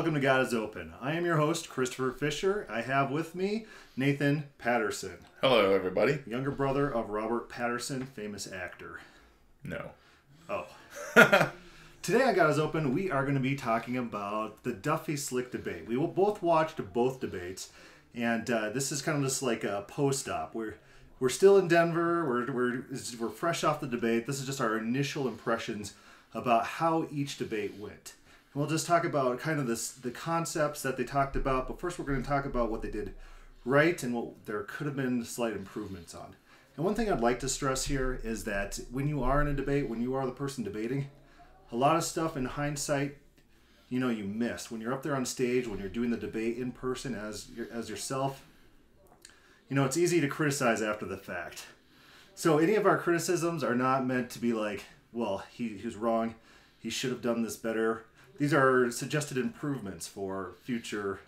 Welcome to God is Open. I am your host, Christopher Fisher. I have with me Nathan Patterson, Hello, everybody. younger brother of Robert Patterson, famous actor. No. Oh. Today on God is Open, we are going to be talking about the Duffy Slick debate. We will both watched both debates, and uh, this is kind of just like a post-op. We're we're still in Denver. We're, we're we're fresh off the debate. This is just our initial impressions about how each debate went. We'll just talk about kind of this the concepts that they talked about. But first, we're going to talk about what they did right and what there could have been slight improvements on. And one thing I'd like to stress here is that when you are in a debate, when you are the person debating, a lot of stuff in hindsight, you know, you missed when you're up there on stage, when you're doing the debate in person as as yourself. You know, it's easy to criticize after the fact. So any of our criticisms are not meant to be like, well, he, he was wrong. He should have done this better. These are suggested improvements for future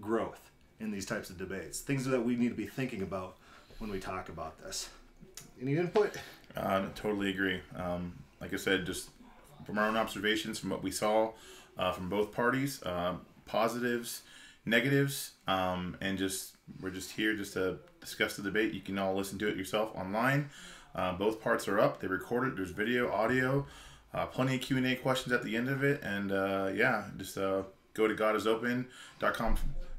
growth in these types of debates. Things that we need to be thinking about when we talk about this. Any input? Uh, totally agree. Um, like I said, just from our own observations, from what we saw uh, from both parties, uh, positives, negatives, um, and just we're just here just to discuss the debate. You can all listen to it yourself online. Uh, both parts are up. They recorded. There's video, audio, uh, plenty of Q and A questions at the end of it, and uh, yeah, just uh, go to godisopen.com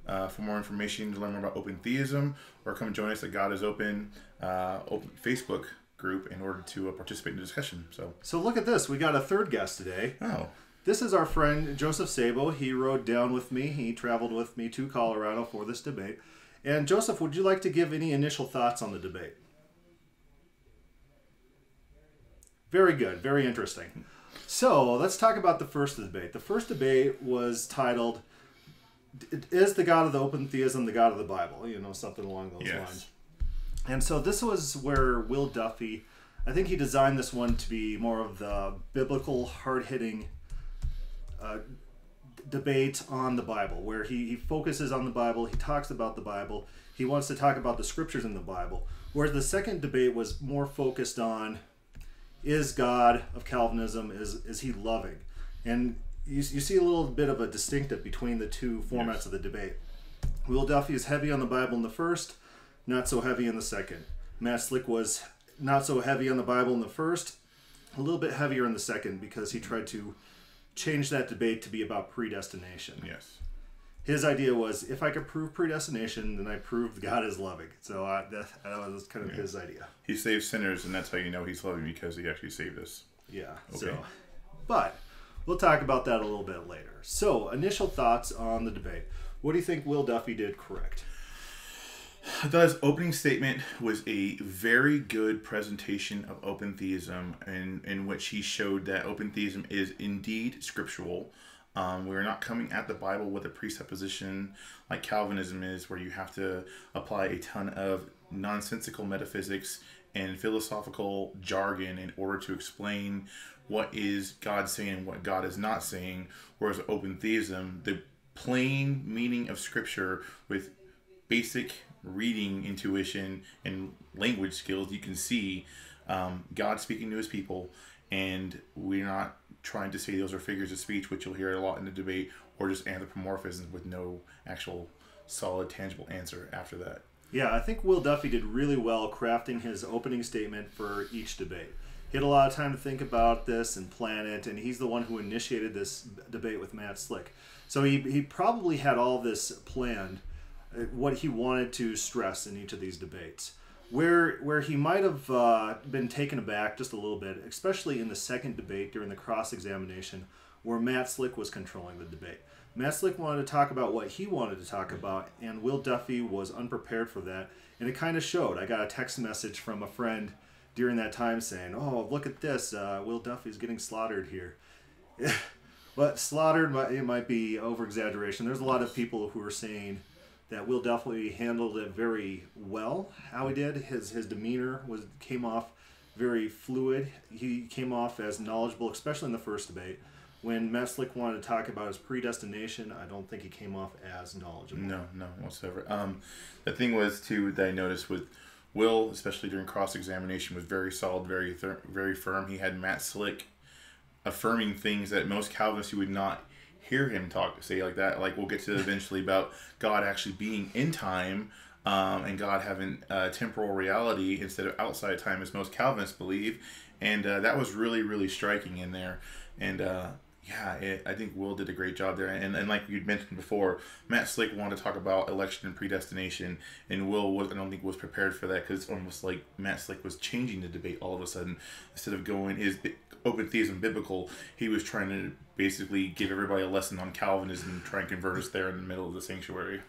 uh, for more information to learn more about open theism, or come join us at God is Open, uh, open Facebook group in order to uh, participate in the discussion. So, So look at this. We got a third guest today. oh, This is our friend Joseph Sabo. He rode down with me. He traveled with me to Colorado for this debate. And Joseph, would you like to give any initial thoughts on the debate? Very good. Very interesting. So let's talk about the first debate. The first debate was titled "Is the God of the Open Theism the God of the Bible?" You know, something along those Yes. lines. And so this was where Will Duffy, I think he designed this one to be more of the biblical, hard hitting uh, debate on the Bible, where he, he focuses on the Bible, he talks about the Bible, he wants to talk about the scriptures in the Bible. Whereas the second debate was more focused on is God of Calvinism, is, is he loving? And you, you see a little bit of a distinctive between the two formats Yes. of the debate. Will Duffy is heavy on the Bible in the first, not so heavy in the second. Matt Slick was not so heavy on the Bible in the first, a little bit heavier in the second because he tried to change that debate to be about predestination. yes. His idea was if I could prove predestination, then I proved God is loving. So uh, that, that was kind of his idea. He saves sinners, and that's how you know he's loving because he actually saved us. Yeah. Okay. So, but we'll talk about that a little bit later. So, initial thoughts on the debate. What do you think Will Duffy did correct? I thought his opening statement was a very good presentation of open theism, in, in which he showed that open theism is indeed scriptural. Um, we're not coming at the Bible with a presupposition like Calvinism is, where you have to apply a ton of nonsensical metaphysics and philosophical jargon in order to explain what is God saying and what God is not saying. Whereas open theism, the plain meaning of Scripture with basic reading intuition and language skills, you can see um, God speaking to his people, and we're not trying to say those are figures of speech, which you'll hear a lot in the debate, or just anthropomorphisms with no actual solid, tangible answer after that. Yeah, I think Will Duffy did really well crafting his opening statement for each debate. He had a lot of time to think about this and plan it, and he's the one who initiated this debate with Matt Slick. So he, he probably had all this planned, uh, what he wanted to stress in each of these debates. Where where he might have uh, been taken aback just a little bit, especially in the second debate during the cross examination, where Matt Slick was controlling the debate. Matt Slick wanted to talk about what he wanted to talk about, and Will Duffy was unprepared for that, and it kind of showed. I got a text message from a friend during that time saying, "Oh, look at this! Uh, Will Duffy's getting slaughtered here." but slaughtered might, it might be over exaggeration. There's a lot of people who are saying that Will definitely handled it very well. How he did, his his demeanor was came off very fluid. He came off as knowledgeable, especially in the first debate. When Matt Slick wanted to talk about his predestination, I don't think he came off as knowledgeable. No, no, whatsoever. Um, the thing was too that I noticed with Will, especially during cross examination, was very solid, very very firm. He had Matt Slick affirming things that most Calvinists who would not hear him talk say like that. Like we'll get to eventually about God actually being in time. Um, and God having uh, temporal reality instead of outside time, as most Calvinists believe, and uh, that was really, really striking in there. And uh, yeah, it, I think Will did a great job there. And, and like you'd mentioned before, Matt Slick wanted to talk about election and predestination, and Will was I don't think was prepared for that because it's almost like Matt Slick was changing the debate all of a sudden instead of going is open theism biblical. He was trying to basically give everybody a lesson on Calvinism and try and convert us there in the middle of the sanctuary.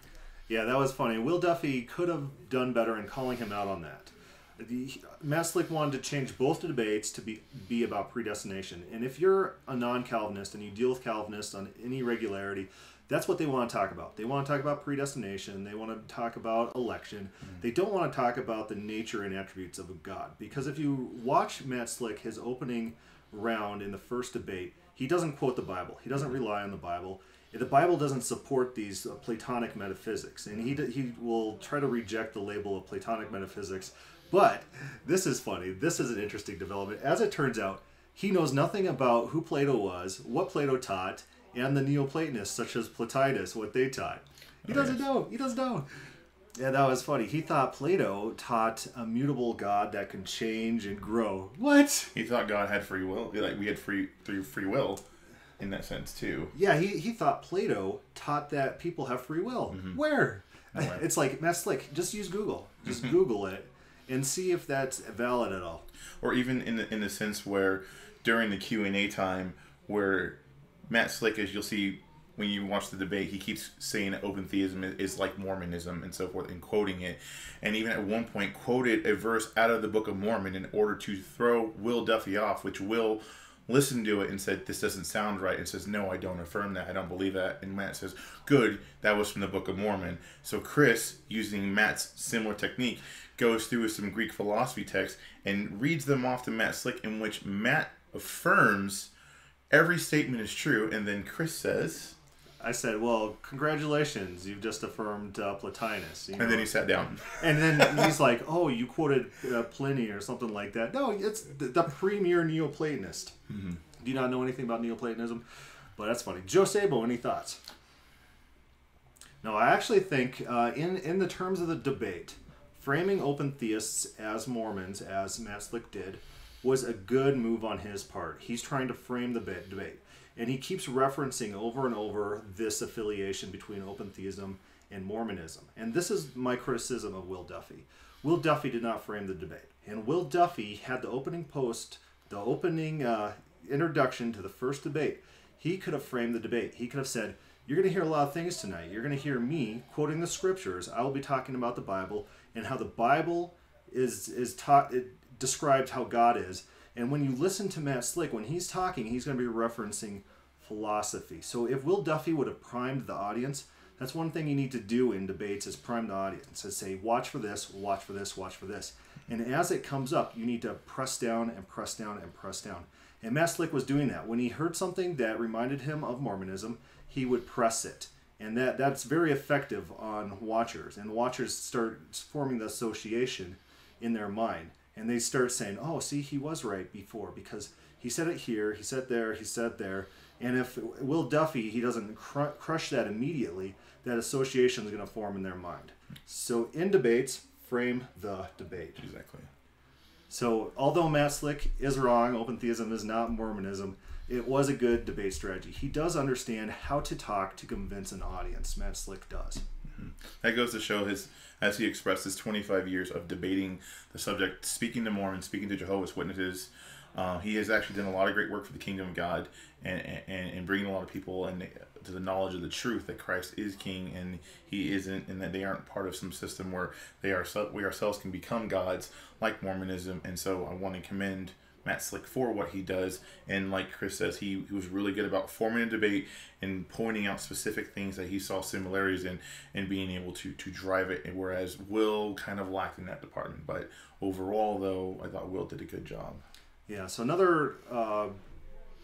Yeah, that was funny. Will Duffy could have done better in calling him out on that. The, Matt Slick wanted to change both the debates to be be about predestination. And if you're a non-Calvinist and you deal with Calvinists on any regularity, that's what they want to talk about. They want to talk about predestination. They want to talk about election. Mm-hmm. They don't want to talk about the nature and attributes of a God. Because if you watch Matt Slick, his opening round in the first debate, he doesn't quote the Bible. He doesn't rely on the Bible. The Bible doesn't support these uh, Platonic metaphysics, and he he will try to reject the label of Platonic metaphysics but this is funny. This is an interesting development. As it turns out, he knows nothing about who Plato was, what Plato taught, and the Neoplatonists, such as Plotinus, what they taught. He oh, doesn't know. He doesn't know. Yeah, that was funny. He thought Plato taught a mutable God that can change and grow. What? He thought God had free will. Like we had free through free will, in that sense too. Yeah, he, he thought Plato taught that people have free will. Mm-hmm. Where? It's like that's like just use Google. Just Google it, and see if that's valid at all. Or even in the in the sense where during the Q and A time, where Matt Slick, as you'll see when you watch the debate, he keeps saying open theism is like Mormonism and so forth, and quoting it, and even at one point quoted a verse out of the Book of Mormon in order to throw Will Duffy off, which Will listened to it and said, This doesn't sound right, and says, No, I don't affirm that. I don't believe that. And Matt says, Good, that was from the Book of Mormon. So Chris, using Matt's similar technique, goes through some Greek philosophy texts and reads them off to Matt Slick, in which Matt affirms every statement is true, and then Chris says, I said, "Well, congratulations, you've just affirmed uh, Plotinus." You know? And then he sat down. And then he's like, "Oh, you quoted uh, Pliny or something like that." No, it's the, the premier Neoplatonist. Mm-hmm. Do you not know anything about Neoplatonism? But that's funny. Joe Sabo, any thoughts? No, I actually think uh, in in the terms of the debate, framing open theists as Mormons, as Matt Slick did, was a good move on his part. He's trying to frame the debate. And he keeps referencing over and over this affiliation between open theism and Mormonism. And this is my criticism of Will Duffy. Will Duffy did not frame the debate. And Will Duffy had the opening post, the opening uh, introduction to the first debate. He could have framed the debate. He could have said, You're going to hear a lot of things tonight. You're going to hear me quoting the scriptures. I will be talking about the Bible and how the Bible is is taught it describes how God is. And when you listen to Matt Slick, when he's talking, he's going to be referencing philosophy. So if Will Duffy would have primed the audience, that's one thing you need to do in debates is prime the audience and say, watch for this, watch for this, watch for this. And as it comes up, you need to press down and press down and press down. And Matt Slick was doing that. When he heard something that reminded him of Mormonism, he would press it and that that's very effective on watchers and watchers start forming the association in their mind and they start saying oh see he was right before because he said it here he said there he said there and if will duffy he doesn't cr- crush that immediately that association is going to form in their mind so in debates frame the debate exactly so although matt slick is wrong open theism is not mormonism it was a good debate strategy. He does understand how to talk to convince an audience. Matt Slick does. Mm-hmm. That goes to show his, as he expressed his 25 years of debating the subject, speaking to Mormons, speaking to Jehovah's Witnesses. Uh, he has actually done a lot of great work for the kingdom of God and, and, and bringing a lot of people and to the knowledge of the truth that Christ is King and He isn't, and that they aren't part of some system where they are we ourselves can become gods like Mormonism. And so I want to commend Matt Slick for what he does. And like Chris says, he, he was really good about forming a debate and pointing out specific things that he saw similarities in and being able to, to drive it. And whereas Will kind of lacked in that department. But overall, though, I thought Will did a good job. Yeah, so another uh,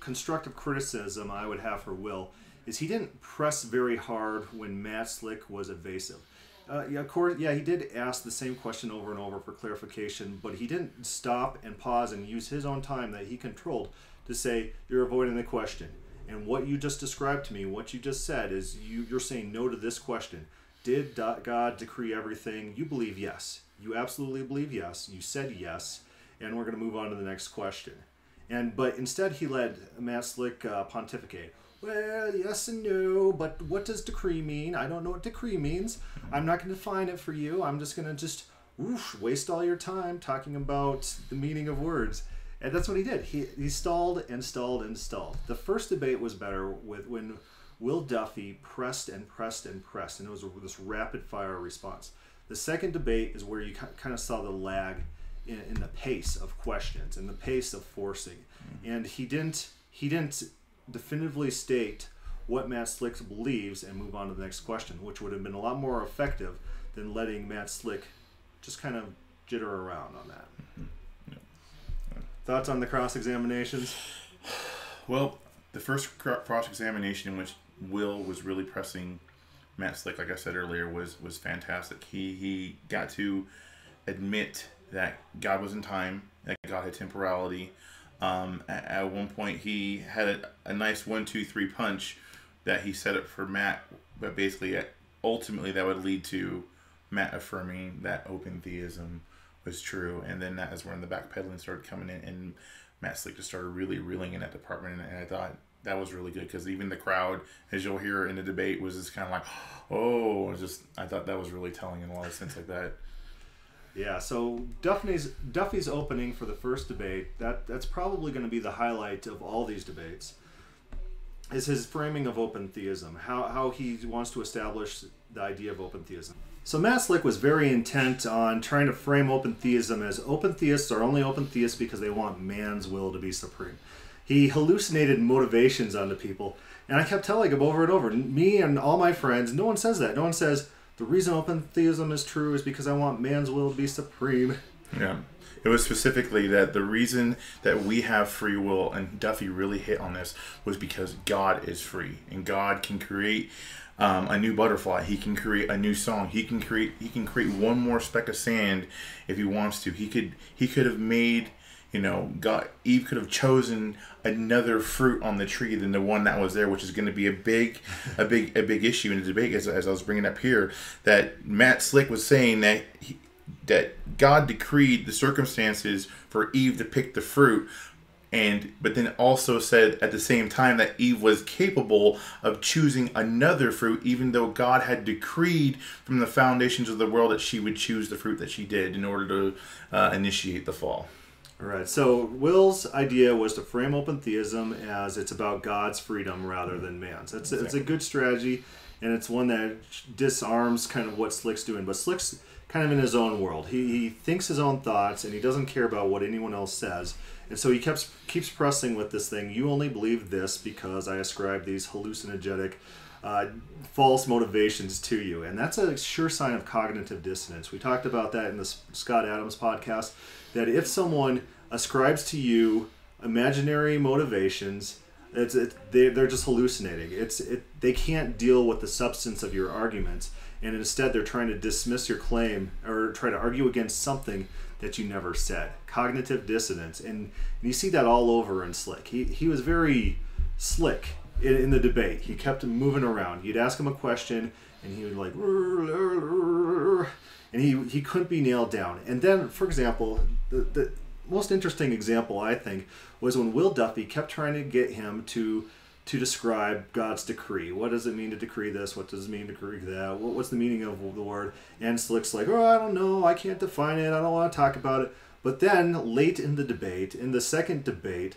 constructive criticism I would have for Will is he didn't press very hard when Matt Slick was evasive. Uh, yeah, of course, yeah, he did ask the same question over and over for clarification, but he didn't stop and pause and use his own time that he controlled to say, You're avoiding the question. And what you just described to me, what you just said, is you, you're saying no to this question. Did God decree everything? You believe yes. You absolutely believe yes. You said yes. And we're going to move on to the next question. And but instead he let Matt Slick uh, pontificate. Well, yes and no, but what does decree mean? I don't know what decree means. I'm not going to define it for you. I'm just going to just waste all your time talking about the meaning of words. And that's what he did. He, he stalled and stalled and stalled. The first debate was better with when Will Duffy pressed and pressed and pressed, and it was this rapid fire response. The second debate is where you kind of saw the lag in, in the pace of questions and the pace of forcing. Mm-hmm. And he didn't he didn't definitively state what Matt Slick believes and move on to the next question, which would have been a lot more effective than letting Matt Slick just kind of jitter around on that. Mm-hmm. Yeah. Thoughts on the cross examinations? Well, the first cross examination in which Will was really pressing Matt Slick, like I said earlier, was was fantastic. He he got to admit that God was in time, that God had temporality. Um, at, at, one point, he had a, a, nice one, two, three punch that he set up for Matt, but basically, uh, ultimately, that would lead to Matt affirming that open theism was true, and then that is when the backpedaling started coming in, and Matt Slick just started really reeling in that department, and I thought that was really good because even the crowd, as you'll hear in the debate, was just kind of like, oh, just I thought that was really telling in a lot of sense like that. Yeah, so Duffy's Duffy's opening for the first debate that that's probably going to be the highlight of all these debates. Is his framing of open theism, how how he wants to establish the idea of open theism. So Matt Slick was very intent on trying to frame open theism as open theists are only open theists because they want man's will to be supreme. He hallucinated motivations onto people, and I kept telling him over and over, me and all my friends, no one says that. No one says the reason open theism is true is because I want man's will to be supreme. Yeah. It was specifically that the reason that we have free will, and Duffy really hit on this, was because God is free, and God can create um, a new butterfly. He can create a new song. He can create. He can create one more speck of sand if he wants to. He could. He could have made you know, God, Eve could have chosen another fruit on the tree than the one that was there, which is going to be a big, a big, a big issue in the debate. As, as I was bringing up here, that Matt Slick was saying that he, that God decreed the circumstances for Eve to pick the fruit, and but then also said at the same time that Eve was capable of choosing another fruit, even though God had decreed from the foundations of the world that she would choose the fruit that she did in order to uh, initiate the fall. All right. So Will's idea was to frame open theism as it's about God's freedom rather than man's. It's exactly. it's a good strategy, and it's one that disarms kind of what Slick's doing. But Slick's kind of in his own world. He, he thinks his own thoughts, and he doesn't care about what anyone else says. And so he keeps keeps pressing with this thing. You only believe this because I ascribe these hallucinogenic. Uh, false motivations to you. And that's a sure sign of cognitive dissonance. We talked about that in the Scott Adams podcast that if someone ascribes to you imaginary motivations, it's it, they, they're just hallucinating. It's it, they can't deal with the substance of your arguments, and instead they're trying to dismiss your claim or try to argue against something that you never said. Cognitive dissonance, and, and you see that all over in Slick. He he was very slick in, in the debate. He kept moving around. You'd ask him a question, and he would like and he he couldn't be nailed down. And then, for example, the the most interesting example I think was when Will Duffy kept trying to get him to to describe God's decree. What does it mean to decree this? What does it mean to decree that? What, what's the meaning of the word? And Slick's like, oh, I don't know. I can't define it. I don't want to talk about it. But then late in the debate, in the second debate,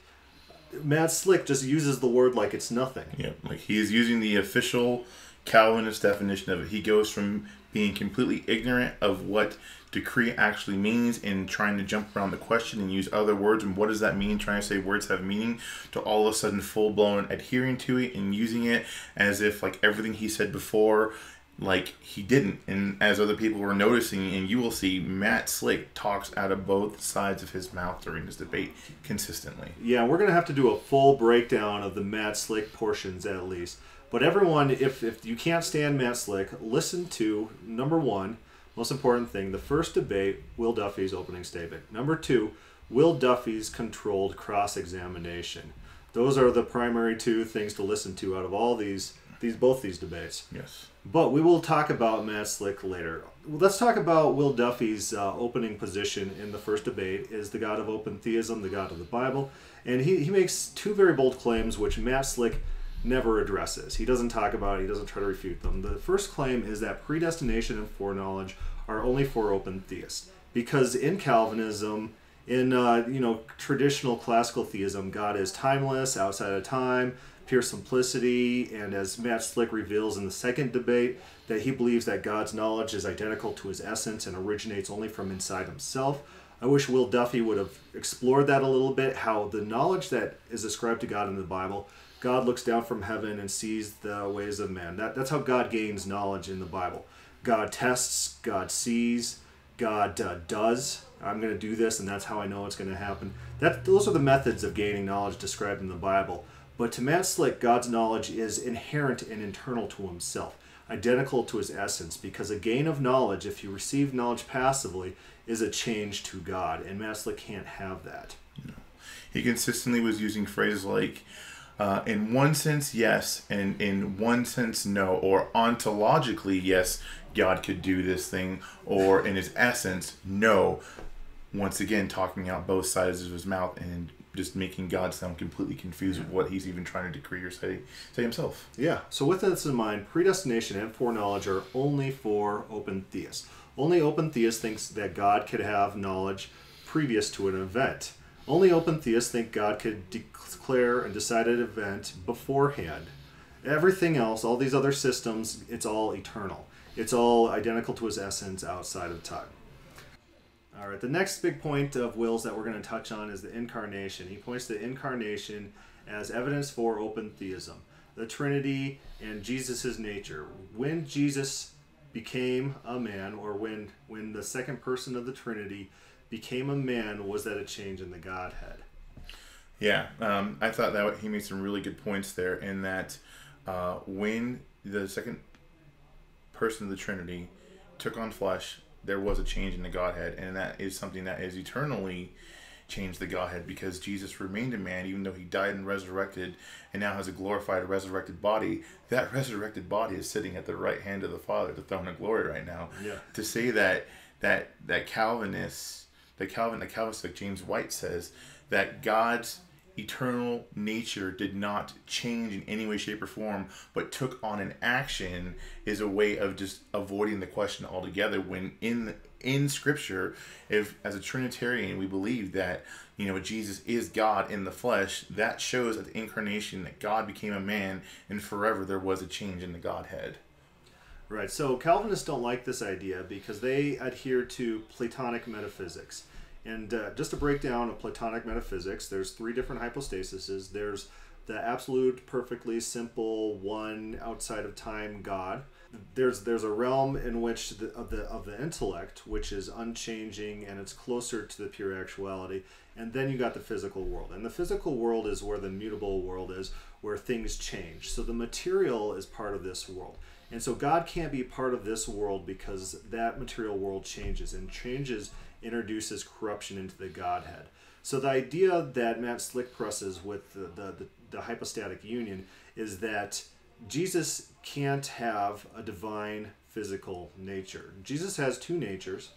Matt Slick just uses the word like it's nothing. Yeah, like he's using the official Calvinist definition of it. He goes from being completely ignorant of what decree actually means and trying to jump around the question and use other words and what does that mean trying to say words have meaning to all of a sudden full-blown adhering to it and using it as if like everything he said before like he didn't and as other people were noticing and you will see matt slick talks out of both sides of his mouth during this debate consistently yeah we're gonna have to do a full breakdown of the matt slick portions at least but everyone, if, if you can't stand Matt Slick, listen to number one, most important thing, the first debate, Will Duffy's opening statement. Number two, Will Duffy's controlled cross examination. Those are the primary two things to listen to out of all these these both these debates. Yes. But we will talk about Matt Slick later. Let's talk about Will Duffy's uh, opening position in the first debate is the God of open theism, the God of the Bible. And he, he makes two very bold claims which Matt Slick never addresses. He doesn't talk about it, he doesn't try to refute them. The first claim is that predestination and foreknowledge are only for open theists. Because in Calvinism, in uh, you know traditional classical theism, God is timeless, outside of time, pure simplicity, and as Matt Slick reveals in the second debate, that he believes that God's knowledge is identical to his essence and originates only from inside himself. I wish Will Duffy would have explored that a little bit, how the knowledge that is ascribed to God in the Bible, God looks down from heaven and sees the ways of man. That, that's how God gains knowledge in the Bible. God tests, God sees, God uh, does. I'm going to do this, and that's how I know it's going to happen. That those are the methods of gaining knowledge described in the Bible. But to Matt Slick, God's knowledge is inherent and internal to Himself, identical to His essence. Because a gain of knowledge, if you receive knowledge passively, is a change to God, and Matt Slick can't have that. He consistently was using phrases like. Uh, in one sense, yes, and in one sense, no. Or ontologically, yes, God could do this thing, or in his essence, no. Once again, talking out both sides of his mouth and just making God sound completely confused with what he's even trying to decree or say, say himself. Yeah. So with this in mind, predestination and foreknowledge are only for open theists. Only open theists thinks that God could have knowledge previous to an event. Only open theists think God could declare and decide an event beforehand. Everything else, all these other systems, it's all eternal. It's all identical to his essence outside of time. All right, the next big point of Will's that we're going to touch on is the incarnation. He points to incarnation as evidence for open theism, the Trinity, and Jesus' nature. When Jesus became a man, or when, when the second person of the Trinity became a man, was that a change in the Godhead? Yeah, um, I thought that he made some really good points there in that uh, when the second person of the Trinity took on flesh, there was a change in the Godhead, and that is something that is eternally changed the Godhead because Jesus remained a man even though he died and resurrected and now has a glorified resurrected body. That resurrected body is sitting at the right hand of the Father, the throne of glory right now. Yeah. To say that that that Calvinists, the Calvin, the Calvinist like James White says that God's eternal nature did not change in any way, shape, or form, but took on an action is a way of just avoiding the question altogether. When in in Scripture, if as a Trinitarian we believe that you know Jesus is God in the flesh, that shows at the incarnation that God became a man, and forever there was a change in the Godhead. Right. So Calvinists don't like this idea because they adhere to Platonic metaphysics. And uh, just a breakdown of Platonic metaphysics, there's three different hypostases. There's the absolute, perfectly simple, one outside of time God. There's there's a realm in which the, of the of the intellect, which is unchanging and it's closer to the pure actuality. And then you got the physical world, and the physical world is where the mutable world is, where things change. So the material is part of this world. And so God can't be part of this world because that material world changes and changes introduces corruption into the Godhead. So the idea that Matt Slick presses with the, the, the, the hypostatic union is that Jesus can't have a divine physical nature. Jesus has two natures,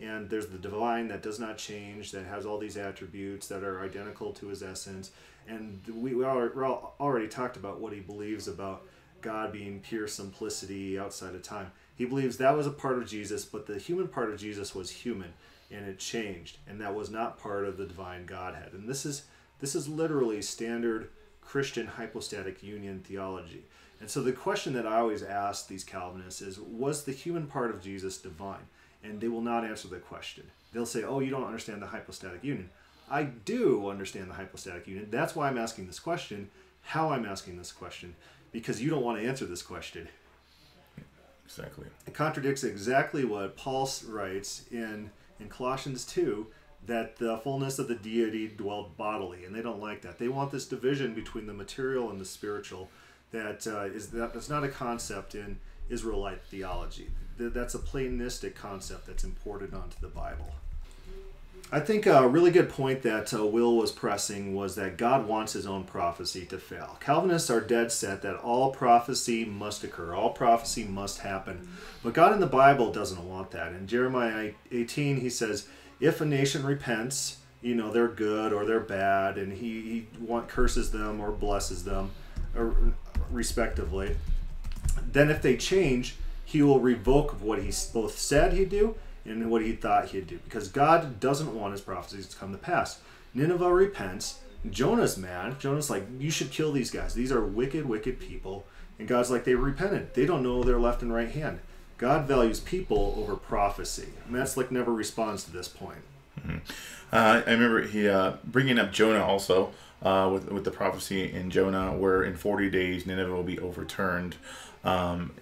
and there's the divine that does not change, that has all these attributes that are identical to his essence. And we, we already talked about what he believes about God being pure simplicity outside of time. He believes that was a part of Jesus, but the human part of Jesus was human and it changed and that was not part of the divine godhead. And this is this is literally standard christian hypostatic union theology. And so the question that i always ask these calvinists is was the human part of jesus divine? And they will not answer the question. They'll say oh you don't understand the hypostatic union. I do understand the hypostatic union. That's why i'm asking this question how i'm asking this question because you don't want to answer this question. Exactly. It contradicts exactly what paul writes in in Colossians 2 that the fullness of the deity dwelled bodily, and they don't like that. They want this division between the material and the spiritual. That uh, is that, that's not a concept in Israelite theology. That's a Platonistic concept that's imported onto the Bible. I think a really good point that uh, Will was pressing was that God wants his own prophecy to fail. Calvinists are dead set that all prophecy must occur, all prophecy must happen. But God in the Bible doesn't want that. In Jeremiah 18, he says, If a nation repents, you know, they're good or they're bad, and he, he want, curses them or blesses them, or, respectively. Then if they change, he will revoke what he both said he'd do and what he thought he'd do because God doesn't want his prophecies to come to pass. Nineveh repents. Jonah's mad. Jonah's like, you should kill these guys. These are wicked, wicked people. And God's like, they repented. They don't know their left and right hand. God values people over prophecy. Matt Slick never responds to this point. Mm-hmm. Uh, I remember he uh, bringing up Jonah also uh, with with the prophecy in Jonah, where in forty days Nineveh will be overturned. Um,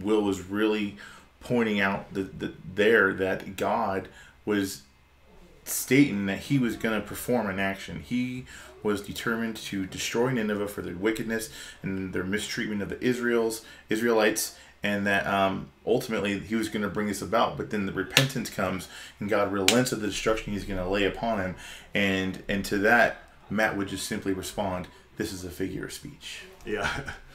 Will was really pointing out that the, there that God was stating that he was going to perform an action. He was determined to destroy Nineveh for their wickedness and their mistreatment of the Israels, Israelites, and that um, ultimately he was going to bring this about. But then the repentance comes, and God relents of the destruction He's going to lay upon him, and and to that Matt would just simply respond, "This is a figure of speech." Yeah.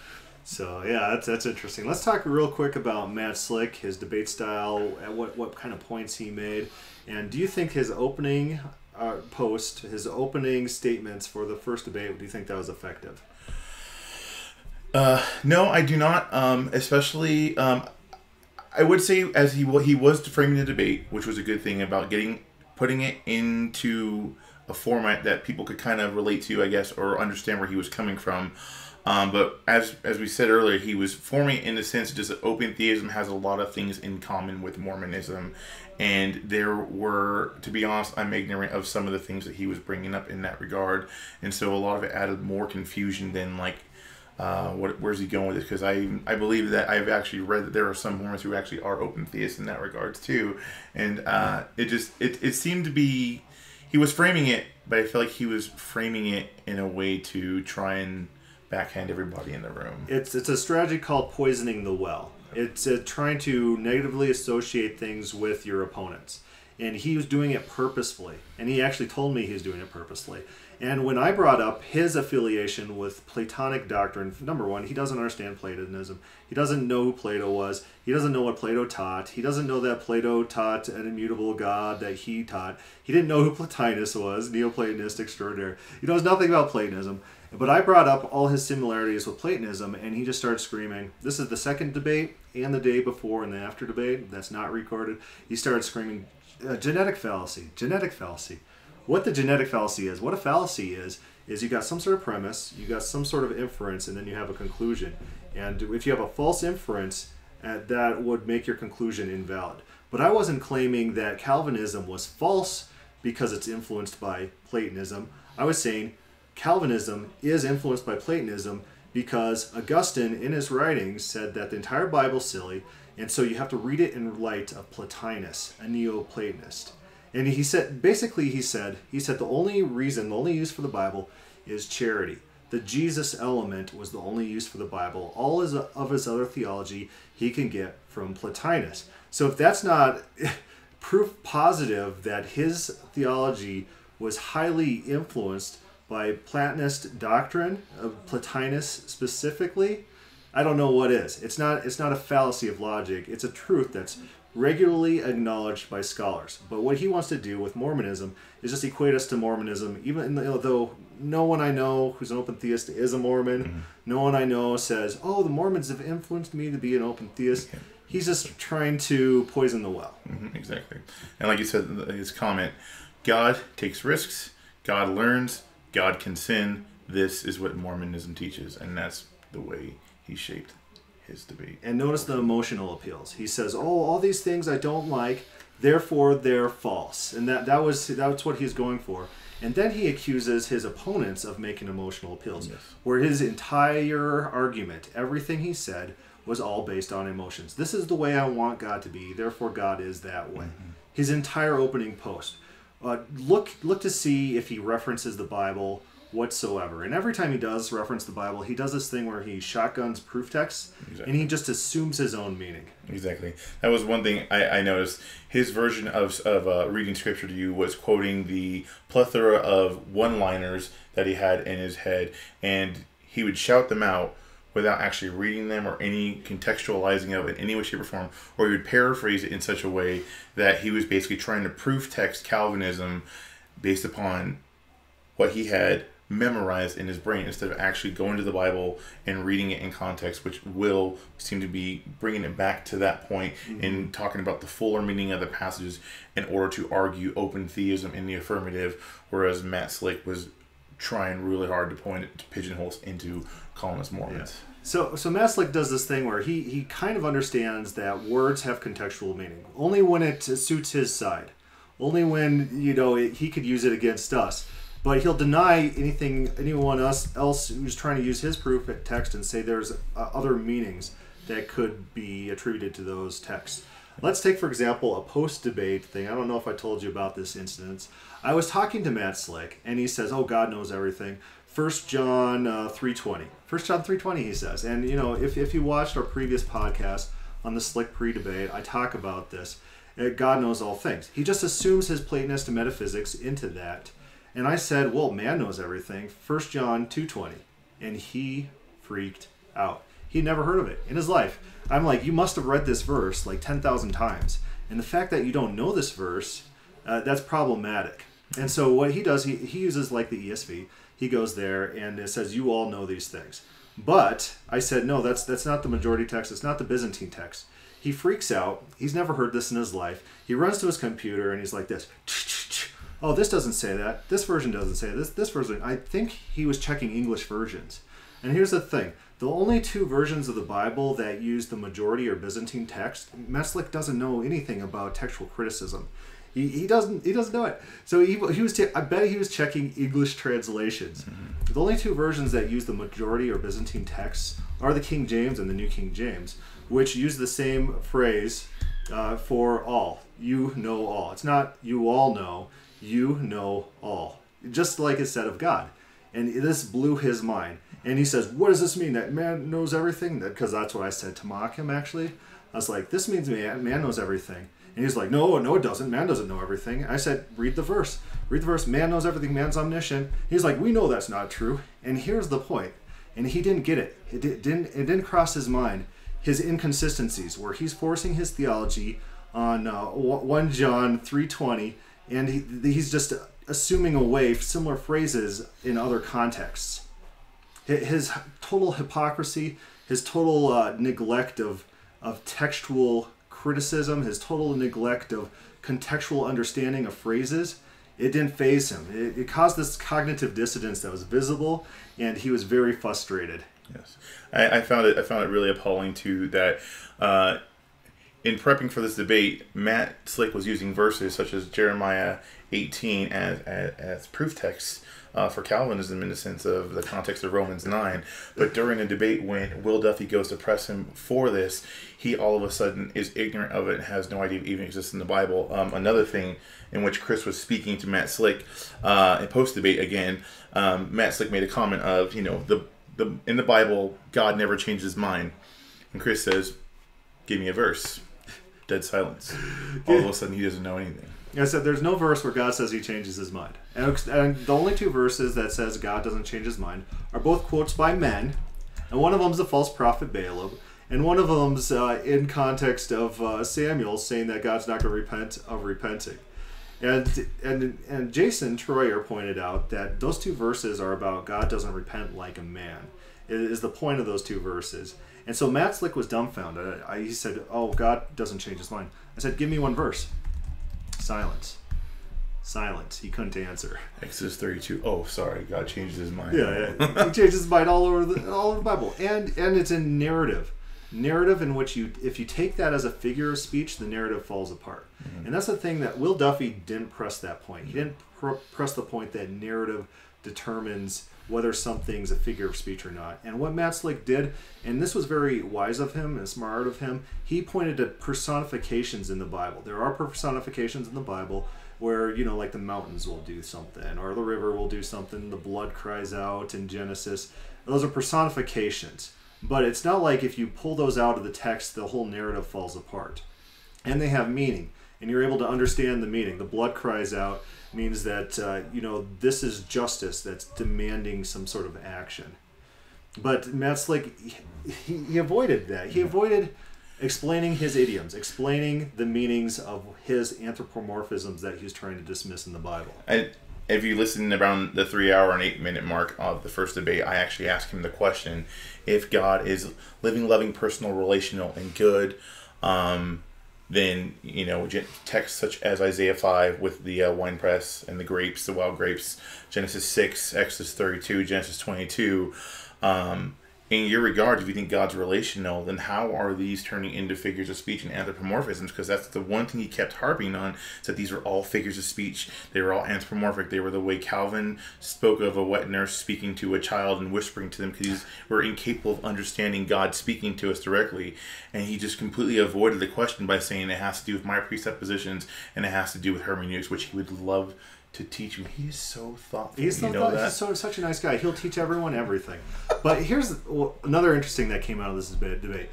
So yeah, that's that's interesting. Let's talk real quick about Matt Slick, his debate style, what what kind of points he made, and do you think his opening uh, post, his opening statements for the first debate, do you think that was effective? Uh, no, I do not. Um, especially, um, I would say as he he was framing the debate, which was a good thing about getting putting it into a format that people could kind of relate to, I guess, or understand where he was coming from. Um, but as as we said earlier, he was forming in the sense just that open theism has a lot of things in common with Mormonism, and there were, to be honest, I'm ignorant of some of the things that he was bringing up in that regard, and so a lot of it added more confusion than like. Uh, what, where's he going with this? Because I I believe that I've actually read that there are some Mormons who actually are open theists in that regards too, and uh, it just it, it seemed to be he was framing it, but I feel like he was framing it in a way to try and backhand everybody in the room. It's it's a strategy called poisoning the well. It's uh, trying to negatively associate things with your opponents, and he was doing it purposefully. And he actually told me he was doing it purposely. And when I brought up his affiliation with Platonic doctrine, number one, he doesn't understand Platonism. He doesn't know who Plato was. He doesn't know what Plato taught. He doesn't know that Plato taught an immutable God that he taught. He didn't know who Plotinus was, Neoplatonist extraordinaire. He knows nothing about Platonism. But I brought up all his similarities with Platonism, and he just started screaming. This is the second debate and the day before and the after debate that's not recorded. He started screaming, uh, genetic fallacy, genetic fallacy. What the genetic fallacy is, what a fallacy is, is you got some sort of premise, you got some sort of inference, and then you have a conclusion. And if you have a false inference, uh, that would make your conclusion invalid. But I wasn't claiming that Calvinism was false because it's influenced by Platonism. I was saying Calvinism is influenced by Platonism because Augustine, in his writings, said that the entire Bible is silly, and so you have to read it in light of Plotinus, a Neoplatonist. And he said, basically, he said, he said the only reason, the only use for the Bible is charity. The Jesus element was the only use for the Bible. All his, of his other theology he can get from Plotinus. So if that's not proof positive that his theology was highly influenced by Platonist doctrine of Plotinus specifically, I don't know what is. It's not it's not a fallacy of logic. It's a truth that's regularly acknowledged by scholars. But what he wants to do with Mormonism is just equate us to Mormonism, even though no one I know who's an open theist is a Mormon. Mm-hmm. No one I know says, "Oh, the Mormons have influenced me to be an open theist." He's just trying to poison the well. Mm-hmm, exactly. And like you said, his comment: God takes risks. God learns. God can sin. This is what Mormonism teaches, and that's the way he shaped his debate. And notice the emotional appeals. He says, "Oh, all these things I don't like, therefore they're false," and that that was that's what he's going for. And then he accuses his opponents of making emotional appeals, yes. where his entire argument, everything he said, was all based on emotions. This is the way I want God to be, therefore God is that way. Mm-hmm. His entire opening post uh, look look to see if he references the Bible whatsoever. And every time he does reference the Bible, he does this thing where he shotguns proof texts Exactly. and he just assumes his own meaning. Exactly. That was one thing I, I noticed. His version of, of uh, reading scripture to you was quoting the plethora of one liners that he had in his head, and he would shout them out without actually reading them or any contextualizing of it in any way, shape, or form, or he would paraphrase it in such a way that he was basically trying to proof text Calvinism based upon what he had memorized in his brain instead of actually going to the Bible and reading it in context, which will seem to be bringing it back to that point mm-hmm. and talking about the fuller meaning of the passages in order to argue open theism in the affirmative, whereas Matt Slick was trying really hard to point it to pigeonholes into calling us Mormons. So, so Matt Slick does this thing where he, he kind of understands that words have contextual meaning only when it suits his side, only when you know it, he could use it against us. But he'll deny anything anyone else else who's trying to use his proof at text and say there's uh, other meanings that could be attributed to those texts. Let's take for example a post debate thing. I don't know if I told you about this incident. I was talking to Matt Slick and he says, "Oh, God knows everything." First John uh, three twenty. First John three twenty. He says, and you know, if if you watched our previous podcast on the Slick pre-debate, I talk about this. Uh, God knows all things. He just assumes his Platonist metaphysics into that. And I said, well, man knows everything. First John two twenty, and he freaked out. He never heard of it in his life. I'm like, you must have read this verse like ten thousand times, and the fact that you don't know this verse, uh, that's problematic. And so what he does, he, he uses like the ESV. He goes there and it says, "You all know these things." But I said, "No, that's that's not the majority text. It's not the Byzantine text." He freaks out. He's never heard this in his life. He runs to his computer and he's like this. Oh, this doesn't say that. This version doesn't say this. This version. I think he was checking English versions. And here's the thing: the only two versions of the Bible that use the majority or Byzantine text, Matt Slick doesn't know anything about textual criticism. He, he doesn't he doesn't know it. So he, he was I bet he was checking English translations. The only two versions that use the majority or Byzantine texts are the King James and the New King James, which use the same phrase uh, for all. You know all. It's not you all know. You know all. Just like it said of God. And this blew his mind. And he says, "What does this mean? That man knows everything?" Because that's what I said to mock him. Actually, I was like, "This means man, man knows everything." And he's like, "No, no, it doesn't. Man doesn't know everything." I said, "Read the verse. Read the verse. Man knows everything. Man's omniscient." He's like, "We know that's not true." And here's the point. And he didn't get it. It didn't. It didn't cross his mind. His inconsistencies, where he's forcing his theology on uh, one John three twenty, and he, he's just assuming away similar phrases in other contexts his total hypocrisy, his total uh, neglect of of textual criticism, his total neglect of contextual understanding of phrases, it didn't faze him. It, it caused this cognitive dissonance that was visible, and he was very frustrated. Yes, I, I found it. I found it really appalling too that uh, in prepping for this debate, Matt Slick was using verses such as Jeremiah 18 as as, as proof texts uh, for Calvinism in the sense of the context of Romans 9. But during a debate, when Will Duffy goes to press him for this, he all of a sudden is ignorant of it and has no idea it even exists in the Bible. Um, another thing in which Chris was speaking to Matt Slick uh, in post debate again, um, Matt Slick made a comment of, you know, the, the in the Bible, God never changes his mind. And Chris says, Give me a verse. Dead silence. All of a sudden, he doesn't know anything. I said there's no verse where God says he changes his mind. And, and the only two verses that says God doesn't change his mind are both quotes by men, and one of them's the false prophet Balaam, and one of them's uh, in context of uh, Samuel saying that God's not going to repent of repenting. And, and and Jason Troyer pointed out that those two verses are about God doesn't repent like a man. It is the point of those two verses. And so Matt Slick was dumbfounded. I, he said, "Oh, God doesn't change his mind." I said, "Give me one verse." Silence. Silence. He couldn't answer. Exodus 32. Oh, sorry. God changed his mind. Yeah, yeah. he changes his mind all over the all over the Bible, and and it's a narrative, narrative in which you, if you take that as a figure of speech, the narrative falls apart, mm-hmm. and that's the thing that Will Duffy didn't press that point. He didn't pr- press the point that narrative determines whether something's a figure of speech or not. And what Matt Slick did, and this was very wise of him and smart of him, he pointed to personifications in the Bible. There are personifications in the Bible where, you know, like the mountains will do something, or the river will do something, the blood cries out in Genesis. Those are personifications. But it's not like if you pull those out of the text, the whole narrative falls apart. And they have meaning, and you're able to understand the meaning. The blood cries out means that, uh, you know, this is justice that's demanding some sort of action. But Matt's like he, he avoided that. He avoided explaining his idioms, explaining the meanings of his anthropomorphisms that he's trying to dismiss in the Bible. And if you listen around the three hour and eight minute mark of the first debate, I actually asked him the question if God is living, loving, personal, relational, and good, um, then, you know, texts such as Isaiah 5 with the uh, wine press and the grapes, the wild grapes, Genesis 6, Exodus 32, Genesis 22, um, in your regard, if you think God's relational, then how are these turning into figures of speech and anthropomorphisms? Because that's the one thing he kept harping on, is that these were all figures of speech. They were all anthropomorphic. They were the way Calvin spoke of a wet nurse speaking to a child and whispering to them because we're incapable of understanding God speaking to us directly. And he just completely avoided the question by saying it has to do with my presuppositions and it has to do with hermeneutics, which he would love to teach you. He's so thoughtful. He's, so you know thought, that? he's so, such a nice guy. He'll teach everyone everything. But here's well, another interesting that came out of this debate.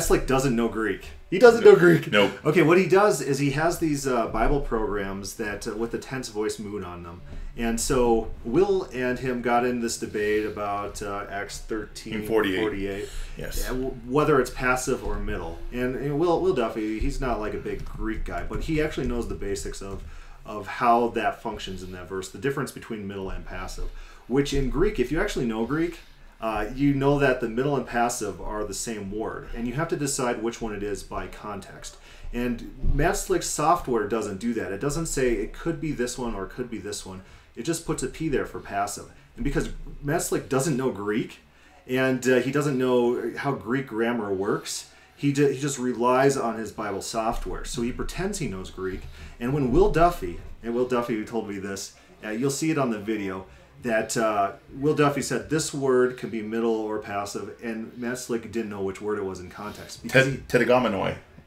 Slick doesn't know Greek. He doesn't know Greek. Nope. Okay, what he does is he has these uh, Bible programs that uh, with the tense voice mood on them. And so Will and him got in this debate about uh, Acts 13, 48. 48. Yes. Whether it's passive or middle. And, and Will, Will Duffy, he's not like a big Greek guy, but he actually knows the basics of of how that functions in that verse, the difference between middle and passive. Which in Greek, if you actually know Greek, uh, you know that the middle and passive are the same word, and you have to decide which one it is by context. And Matt Slick's software doesn't do that. It doesn't say it could be this one or it could be this one. It just puts a P there for passive. And because Matt Slick doesn't know Greek, and uh, he doesn't know how Greek grammar works, he, he just relies on his Bible software. So he pretends he knows Greek. And when Will Duffy, and Will Duffy who told me this, uh, you'll see it on the video, that uh, Will Duffy said this word could be middle or passive, and Matt Slick didn't know which word it was in context. Ted-.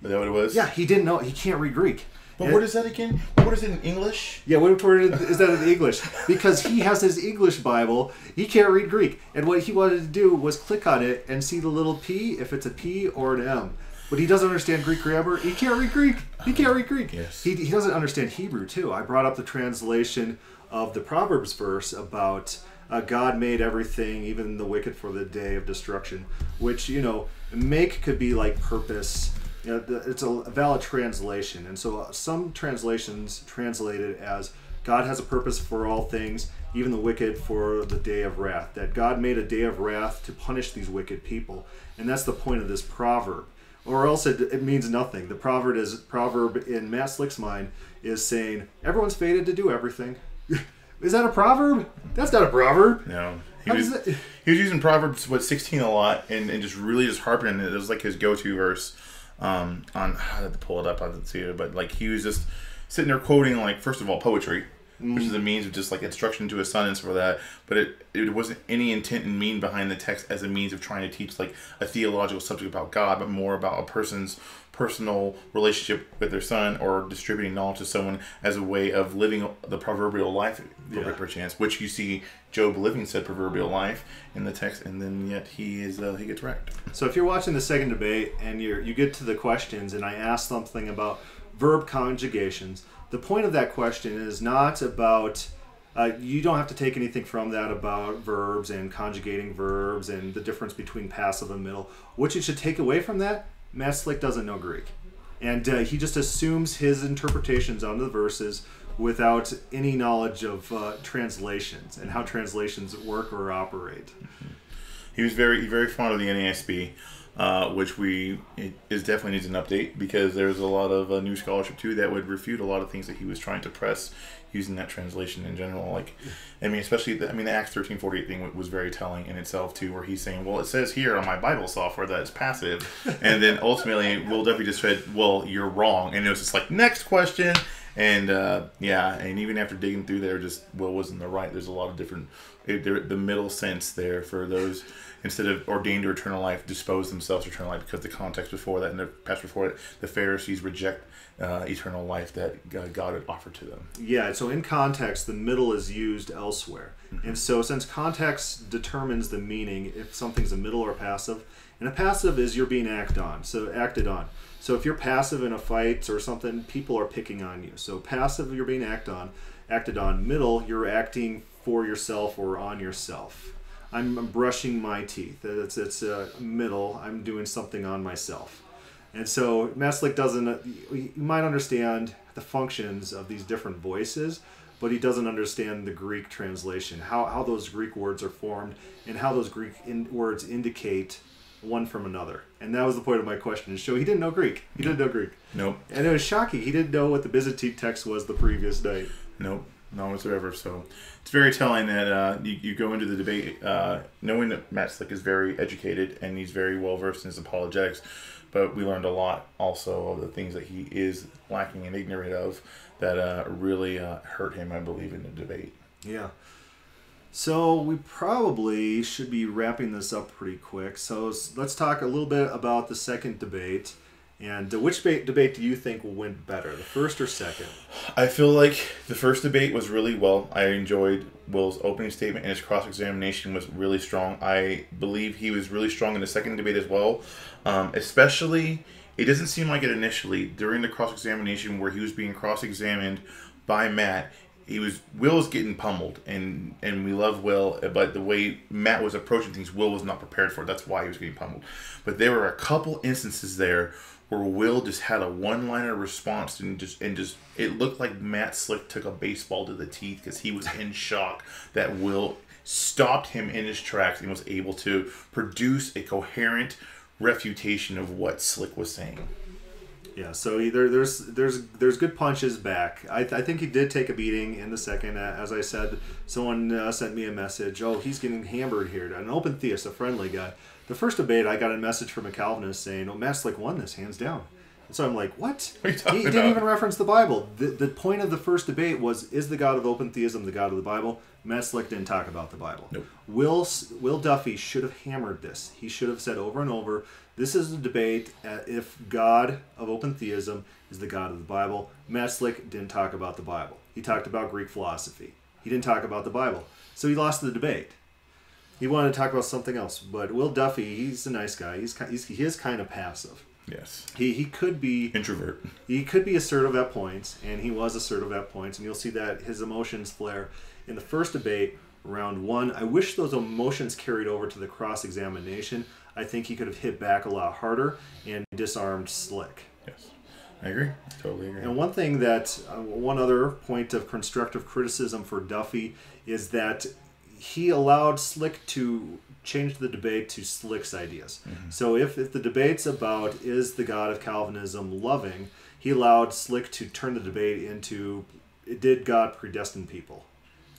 Is that what it was? yeah, he didn't know. He can't read Greek. But And- what is that again? What is it in English? yeah, what word is that in English? Because he has his English Bible, he can't read Greek, and what he wanted to do was click on it and see the little P if it's a P or an M. But he doesn't understand Greek grammar. He can't read Greek. He can't read Greek. Yes. He, he doesn't understand Hebrew too. I brought up the translation of the Proverbs verse about uh, God made everything, even the wicked, for the day of destruction. Which you know, make could be like purpose. You know, the- it's a valid translation, and so uh, some translations translate it as God has a purpose for all things, even the wicked for the day of wrath. That God made a day of wrath to punish these wicked people, and that's the point of this proverb. Or else it, it means nothing. The proverb is proverb in Matt Slick's mind is saying everyone's fated to do everything. is that a proverb? That's not a proverb. No. He How was, that- he was using Proverbs, what, 16 a lot and, and just really just harping on it. It was like his go to verse um, on, I had to pull it up, I didn't see it, but like he was just sitting there quoting, like, first of all, poetry, which is a means of just like instruction to his son and stuff like that. But it, it wasn't any intent and mean behind the text as a means of trying to teach like a theological subject about God, but more about a person's personal relationship with their son or distributing knowledge to someone as a way of living the proverbial life Yeah. perchance, which you see Job living said proverbial life in the text, and then yet he is uh, he gets wrecked. So if you're watching the second debate and you're you get to the questions and I ask something about verb conjugations, the point of that question is not about uh, you don't have to take anything from that about verbs and conjugating verbs and the difference between passive and middle. What you should take away from that, Matt Slick doesn't know Greek. And uh, he just assumes his interpretations on the verses without any knowledge of uh, translations and how translations work or operate. He was very very fond of the NASB, uh, which we it is definitely needs an update because there's a lot of uh, new scholarship too that would refute a lot of things that he was trying to press using that translation in general. Like, I mean, especially the, I mean the Acts thirteen forty eight thing was very telling in itself too, where he's saying, well, it says here on my Bible software that it's passive, and then ultimately Will Duffy just said, well, you're wrong, and it was just like next question. And uh, yeah, and even after digging through there, just Will was in the right. There's a lot of different, it, there, the middle sense there for those instead of ordained to eternal life, dispose themselves to eternal life because the context before that and the past before it, the Pharisees reject uh, eternal life that God had offered to them. Yeah, so in context, the middle is used elsewhere. Mm-hmm. And so, since context determines the meaning, if something's a middle or a passive, and a passive is you're being acted on, so acted on. So if you're passive in a fight or something, people are picking on you. So passive, you're being acted on. Acted on. Middle, you're acting for yourself or on yourself. I'm brushing my teeth. It's it's a middle. I'm doing something on myself. And so Matt doesn't, you might understand the functions of these different voices, but he doesn't understand the Greek translation, how, how those Greek words are formed, and how those Greek in, words indicate one from another. And that was the point of my question show he didn't know Greek. He didn't know Greek. Nope. And it was shocking. He didn't know what the Byzantine text was the previous night. Nope. No whatsoever. So it's very telling that uh, you, you go into the debate uh, knowing that Matt Slick is very educated and he's very well versed in his apologetics but we learned a lot also of the things that he is lacking and ignorant of that uh, really uh, hurt him, I believe, in the debate. Yeah. So we probably should be wrapping this up pretty quick. So let's talk a little bit about the second debate. And uh, which debate, debate do you think will win better, the first or second? I feel like the first debate was really well. I enjoyed Will's opening statement and his cross examination was really strong. I believe he was really strong in the second debate as well. Um, especially, it doesn't seem like it initially during the cross examination where he was being cross examined by Matt. He was Will was getting pummeled, and and we love Will, but the way Matt was approaching things, Will was not prepared for. It. That's why he was getting pummeled. But there were a couple instances there where Will just had a one-liner response and just and just it looked like Matt Slick took a baseball to the teeth because he was in shock that Will stopped him in his tracks and was able to produce a coherent refutation of what Slick was saying. Yeah, so either there's there's there's good punches back. I, I think he did take a beating in the second. As I said, someone uh, sent me a message. Oh, he's getting hammered here. An open theist, a friendly guy. The first debate, I got a message from a Calvinist saying, "Oh, Slick won this hands down." And so I'm like, "What?" what he didn't about? even reference the Bible. The, the point of the first debate was, "Is the God of open theism the God of the Bible?" Matt Slick didn't talk about the Bible. Nope. Will Will Duffy should have hammered this. He should have said over and over, "This is a debate uh, if God of open theism is the God of the Bible." Matt Slick didn't talk about the Bible. He talked about Greek philosophy. He didn't talk about the Bible. So he lost the debate. He wanted to talk about something else. But Will Duffy, he's a nice guy. He's he's he is kind of passive. Yes. He he could be introvert. He could be assertive at points, and he was assertive at points, and you'll see that his emotions flare in the first debate, round one. I wish those emotions carried over to the cross examination. I think he could have hit back a lot harder and disarmed Slick. Yes. I agree. Totally agree. And one thing that, uh, one other point of constructive criticism for Duffy is that he allowed Slick to change the debate to Slick's ideas. Mm-hmm. So if, if the debate's about is the God of Calvinism loving, he allowed Slick to turn the debate into did God predestine people?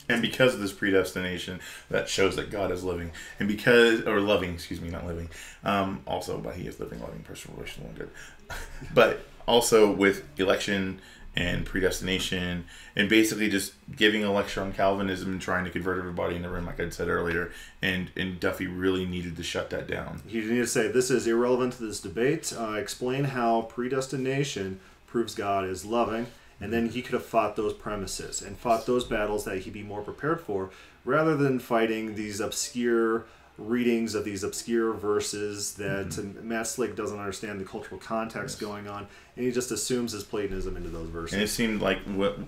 And because of this predestination, that shows that God is living, and because or loving, excuse me, not living. Um, also, but He is living, loving, personal, relational, good. but also with election and predestination, and basically just giving a lecture on Calvinism and trying to convert everybody in the room, like I said earlier. And and Duffy really needed to shut that down. He needed to say this is irrelevant to this debate. Uh, explain how predestination proves God is loving and then he could have fought those premises and fought those battles that he'd be more prepared for rather than fighting these obscure readings of these obscure verses that mm-hmm. Matt Slick doesn't understand the cultural context yes. going on, and he just assumes his Platonism into those verses. And it seemed like what,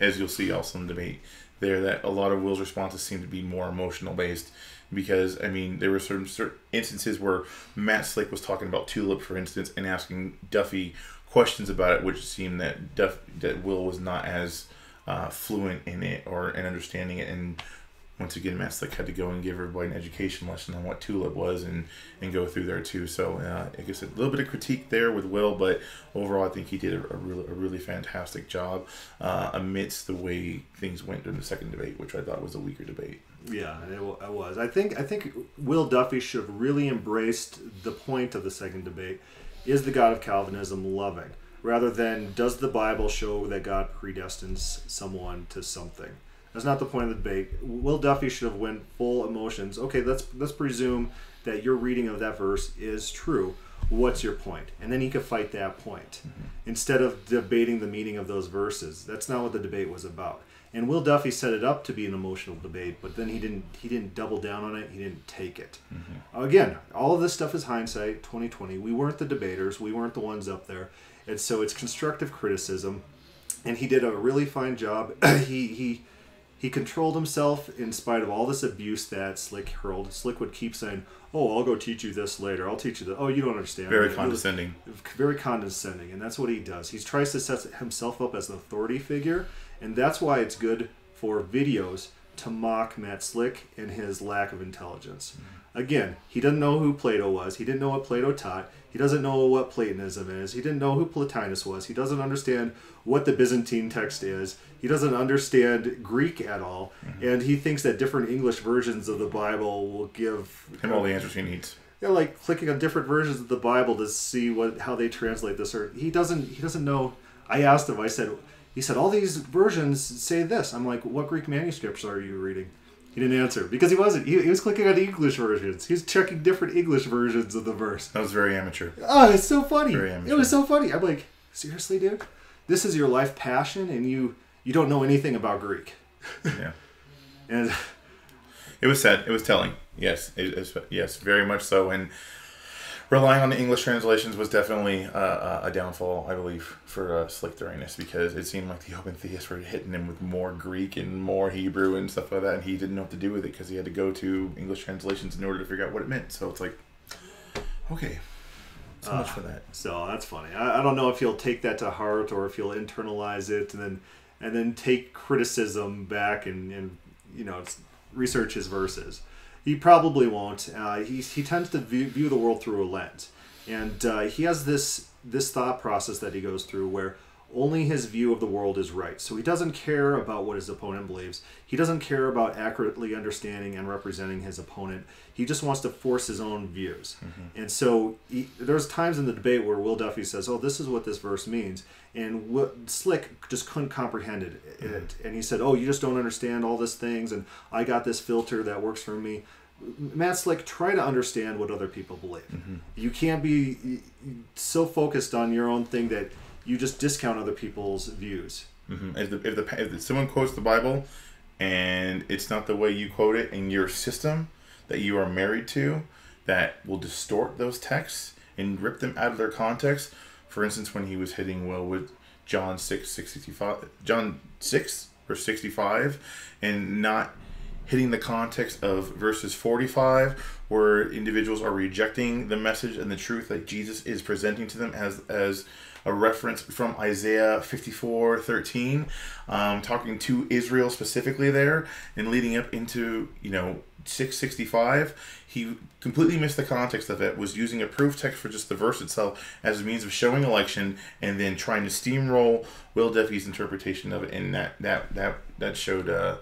as you'll see also in the debate there, that a lot of Will's responses seemed to be more emotional based. Because I mean, there were certain, certain instances where Matt Slick was talking about tulip, for instance, and asking Duffy questions about it, which seemed that Duff, that Will was not as uh, fluent in it or in understanding it. And once again, Slick had to go and give everybody an education lesson on what Tulip was and, and go through there too. So uh, I guess a little bit of critique there with Will, but overall I think he did a, a really, a really fantastic job uh, amidst the way things went during the second debate, which I thought was a weaker debate. Yeah, it was. I think I think Will Duffy should have really embraced the point of the second debate is the God of Calvinism loving? rather than does the Bible show that God predestines someone to something. That's not the point of the debate. Will Duffy should have went full emotions. Okay, let's let's presume that your reading of that verse is true. What's your point? And then he could fight that point Mm-hmm. instead of debating the meaning of those verses. That's not what the debate was about. And Will Duffy set it up to be an emotional debate, but then he didn't he didn't double down on it. He didn't take it. Again, all of this stuff is hindsight, 2020. We weren't the debaters. We weren't the ones up there. And so it's constructive criticism. And he did a really fine job. he he he controlled himself in spite of all this abuse that Slick hurled. Slick would keep saying, "Oh, I'll go teach you this later. I'll teach you that. Oh, you don't understand." Very condescending. very condescending, and that's what he does. He tries to set himself up as an authority figure, and that's why it's good for videos to mock Matt Slick and his lack of intelligence. Mm-hmm. Again, he doesn't know who Plato was. He didn't know what Plato taught. He doesn't know what Platonism is. He didn't know who Plotinus was. He doesn't understand what the Byzantine text is. He doesn't understand Greek at all, mm-hmm. and he thinks that different English versions of the Bible will give Him all the answers he needs. know, like clicking on different versions of the Bible to see what how they translate this or he doesn't he doesn't know I asked him I said he said all these versions say this I'm like what Greek manuscripts are you reading he didn't answer because he wasn't he, he was clicking on the English versions he was checking different English versions of the verse That was very amateur. oh it's so funny Very it was so funny I'm like seriously dude this is your life passion and you you don't know anything about Greek Yeah. and It was sad. It was telling. Yes, it, it's- yes, very much so. And relying on the English translations was definitely uh, a downfall, I believe, for uh, Slick during because it seemed like the open theists were hitting him with more Greek and more Hebrew and stuff like that, and he didn't know what to do with it because he had to go to English translations in order to figure out what it meant. So it's like, okay, so much for that. So that's funny. I, I don't know if he'll take that to heart or if he'll internalize it and then and then take criticism back and, and you know research his verses. He probably won't. Uh, he, he tends to view, view the world through a lens, and uh, he has this this thought process that he goes through where only his view of the world is right. So he doesn't care about what his opponent believes. He doesn't care about accurately understanding and representing his opponent. He just wants to force his own views. Mm-hmm. And so he, there's times in the debate where Will Duffy says, "Oh, this is what this verse means," and Slick just couldn't comprehend it. it. Mm-hmm. And he said, "Oh, you just don't understand all these things, and I got this filter that works for me." Matt Slick, try to understand what other people believe. Mm-hmm. You can't be so focused on your own thing that you just discount other people's views. hmm If, the, if the if someone quotes the Bible, and it's not the way you quote it in your system that you are married to, that will distort those texts and rip them out of their context. For instance, when he was hitting Will with John six sixty five, John six verse sixty five, and not hitting the context of verses 45 where individuals are rejecting the message and the truth that jesus is presenting to them as as a reference from isaiah 54 13 um, talking to israel specifically there and leading up into you know 665 he completely missed the context of it was using a proof text for just the verse itself as a means of showing election and then trying to steamroll will duffy's interpretation of it and that that that that showed uh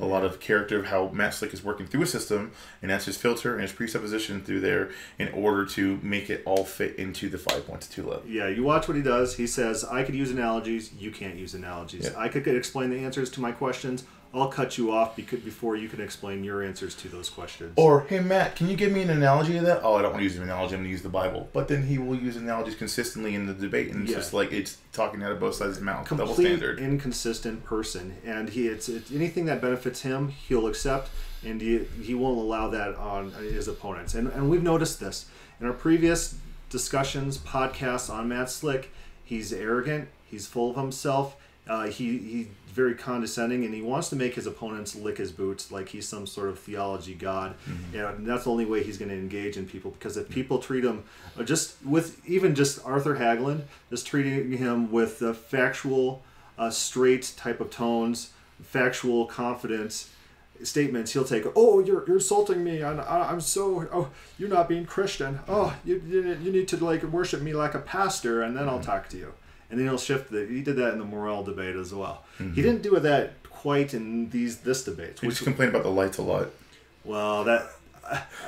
a lot of character of how Matt Slick is working through a system, and that's his filter and his presupposition through there in order to make it all fit into the five points to level. Yeah, you watch what he does. He says, I could use analogies. You can't use analogies. Yeah. I could explain the answers to my questions. I'll cut you off because, before you can explain your answers to those questions. Or, hey Matt, can you give me an analogy of that? Oh, I don't want to use an analogy. I'm going to use the Bible. But then he will use analogies consistently in the debate, and it's Yeah. just like it's talking out of both sides of his mouth. Double complete standard. inconsistent person, and he it's, it's anything that benefits him, he'll accept, and he, he won't allow that on uh, his opponents. And and we've noticed this in our previous discussions, podcasts on Matt Slick. He's arrogant. He's full of himself. Uh, he he's very condescending, and he wants to make his opponents lick his boots like he's some sort of theology god. And that's the only way he's going to engage in people because if people treat him uh, just with even just Arthur Haglund, just treating him with uh, factual, uh, straight type of tones, factual confidence statements, he'll take. Oh, you're, you're insulting me. I'm, I'm so. Oh, you're not being Christian. Oh, you, you you need to like worship me like a pastor, and then I'll talk to you. And then he'll shift the. He did that in the morale debate as well. He mm-hmm. didn't do that quite in these this debate. We Which just complain about the lights a lot. well, that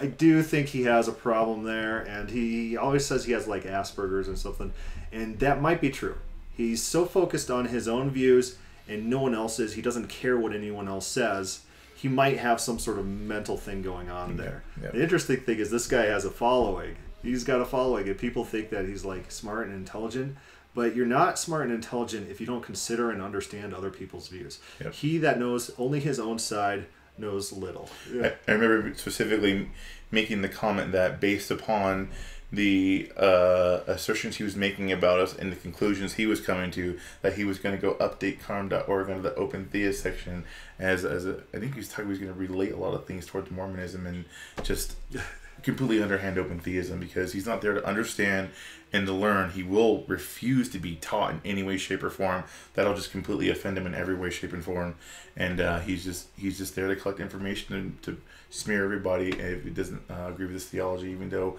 I do think he has a problem there, and he always says he has like Asperger's and something, and that might be true. He's so focused on his own views and no one else's. He doesn't care what anyone else says. He might have some sort of mental thing going on there. The interesting thing is this guy has a following. He's got a following, and people think that he's like smart and intelligent. But you're not smart and intelligent if you don't consider and understand other people's views. Yep. He that knows only his own side knows little. I, I remember specifically making the comment that based upon the uh, assertions he was making about us and the conclusions he was coming to, that he was going to go update carm.org under the open theist section as, as a, I think he was talking, he was going to relate a lot of things towards Mormonism and just completely underhand open theism because he's not there to understand and to learn. He will refuse to be taught in any way, shape, or form. That'll just completely offend him in every way, shape, and form. And uh, he's just he's just there to collect information and to smear everybody if he doesn't uh, agree with his theology. Even though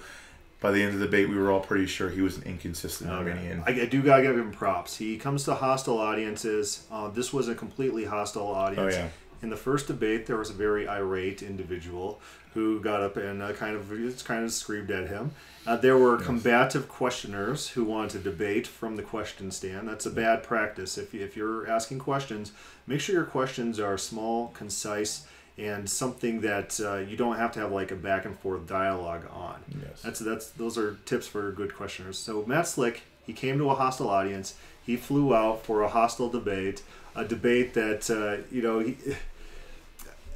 by the end of the debate, we were all pretty sure he was an inconsistent Arminian. I, I do gotta give him props. He comes to hostile audiences. Uh, this was a completely hostile audience. Oh, yeah. In the first debate, there was a very irate individual who got up and uh, kind of kind of screamed at him. Uh, there were combative questioners who wanted to debate from the question stand. That's a bad practice. If, if you're asking questions, make sure your questions are small, concise, and something that uh, you don't have to have like a back and forth dialogue on. Yes. That's that's those are tips for good questioners. So Matt Slick, he came to a hostile audience. He flew out for a hostile debate, a debate that uh, you know he,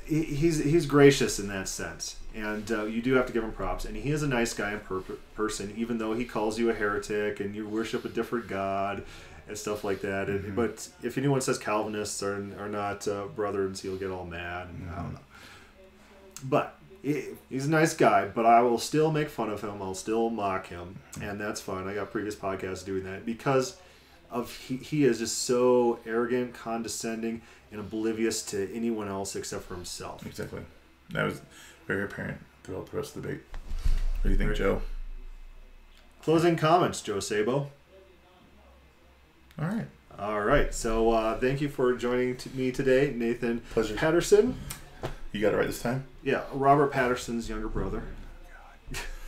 he he's he's gracious in that sense, and uh, you do have to give him props. And he is a nice guy in per- person, even though he calls you a heretic and you worship a different god and stuff like that. And, but if anyone says Calvinists are, are not uh, brothers, he'll get all mad. And, I don't know. But he's a nice guy, but I will still make fun of him. I'll still mock him, and that's fine. I got previous podcasts doing that because of he, he is just so arrogant, condescending, and oblivious to anyone else except for himself. Exactly. That was very apparent throughout the rest of the debate. What do you think, Very- Joe? Closing comments, Joe Sabo. All right. All right, so uh, thank you for joining t- me today, Nathan Pleasure. Patterson. You got it right this time? Yeah, Robert Patterson's younger brother.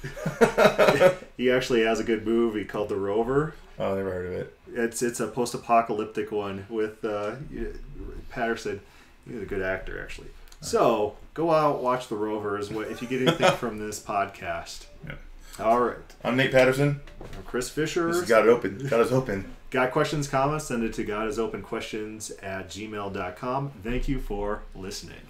he actually has a good movie called The Rover. Oh, never heard of it. It's it's a post-apocalyptic one with uh, Patterson. He's a good actor, actually. So go out, watch The Rover. Is what if you get anything from this podcast. Yeah. All right, I'm Nate Patterson. I'm Chris Fisher. This is God Is Open. God Is Open. Got questions, comments? Send it to godisopenquestions at gmail.com. Thank you for listening.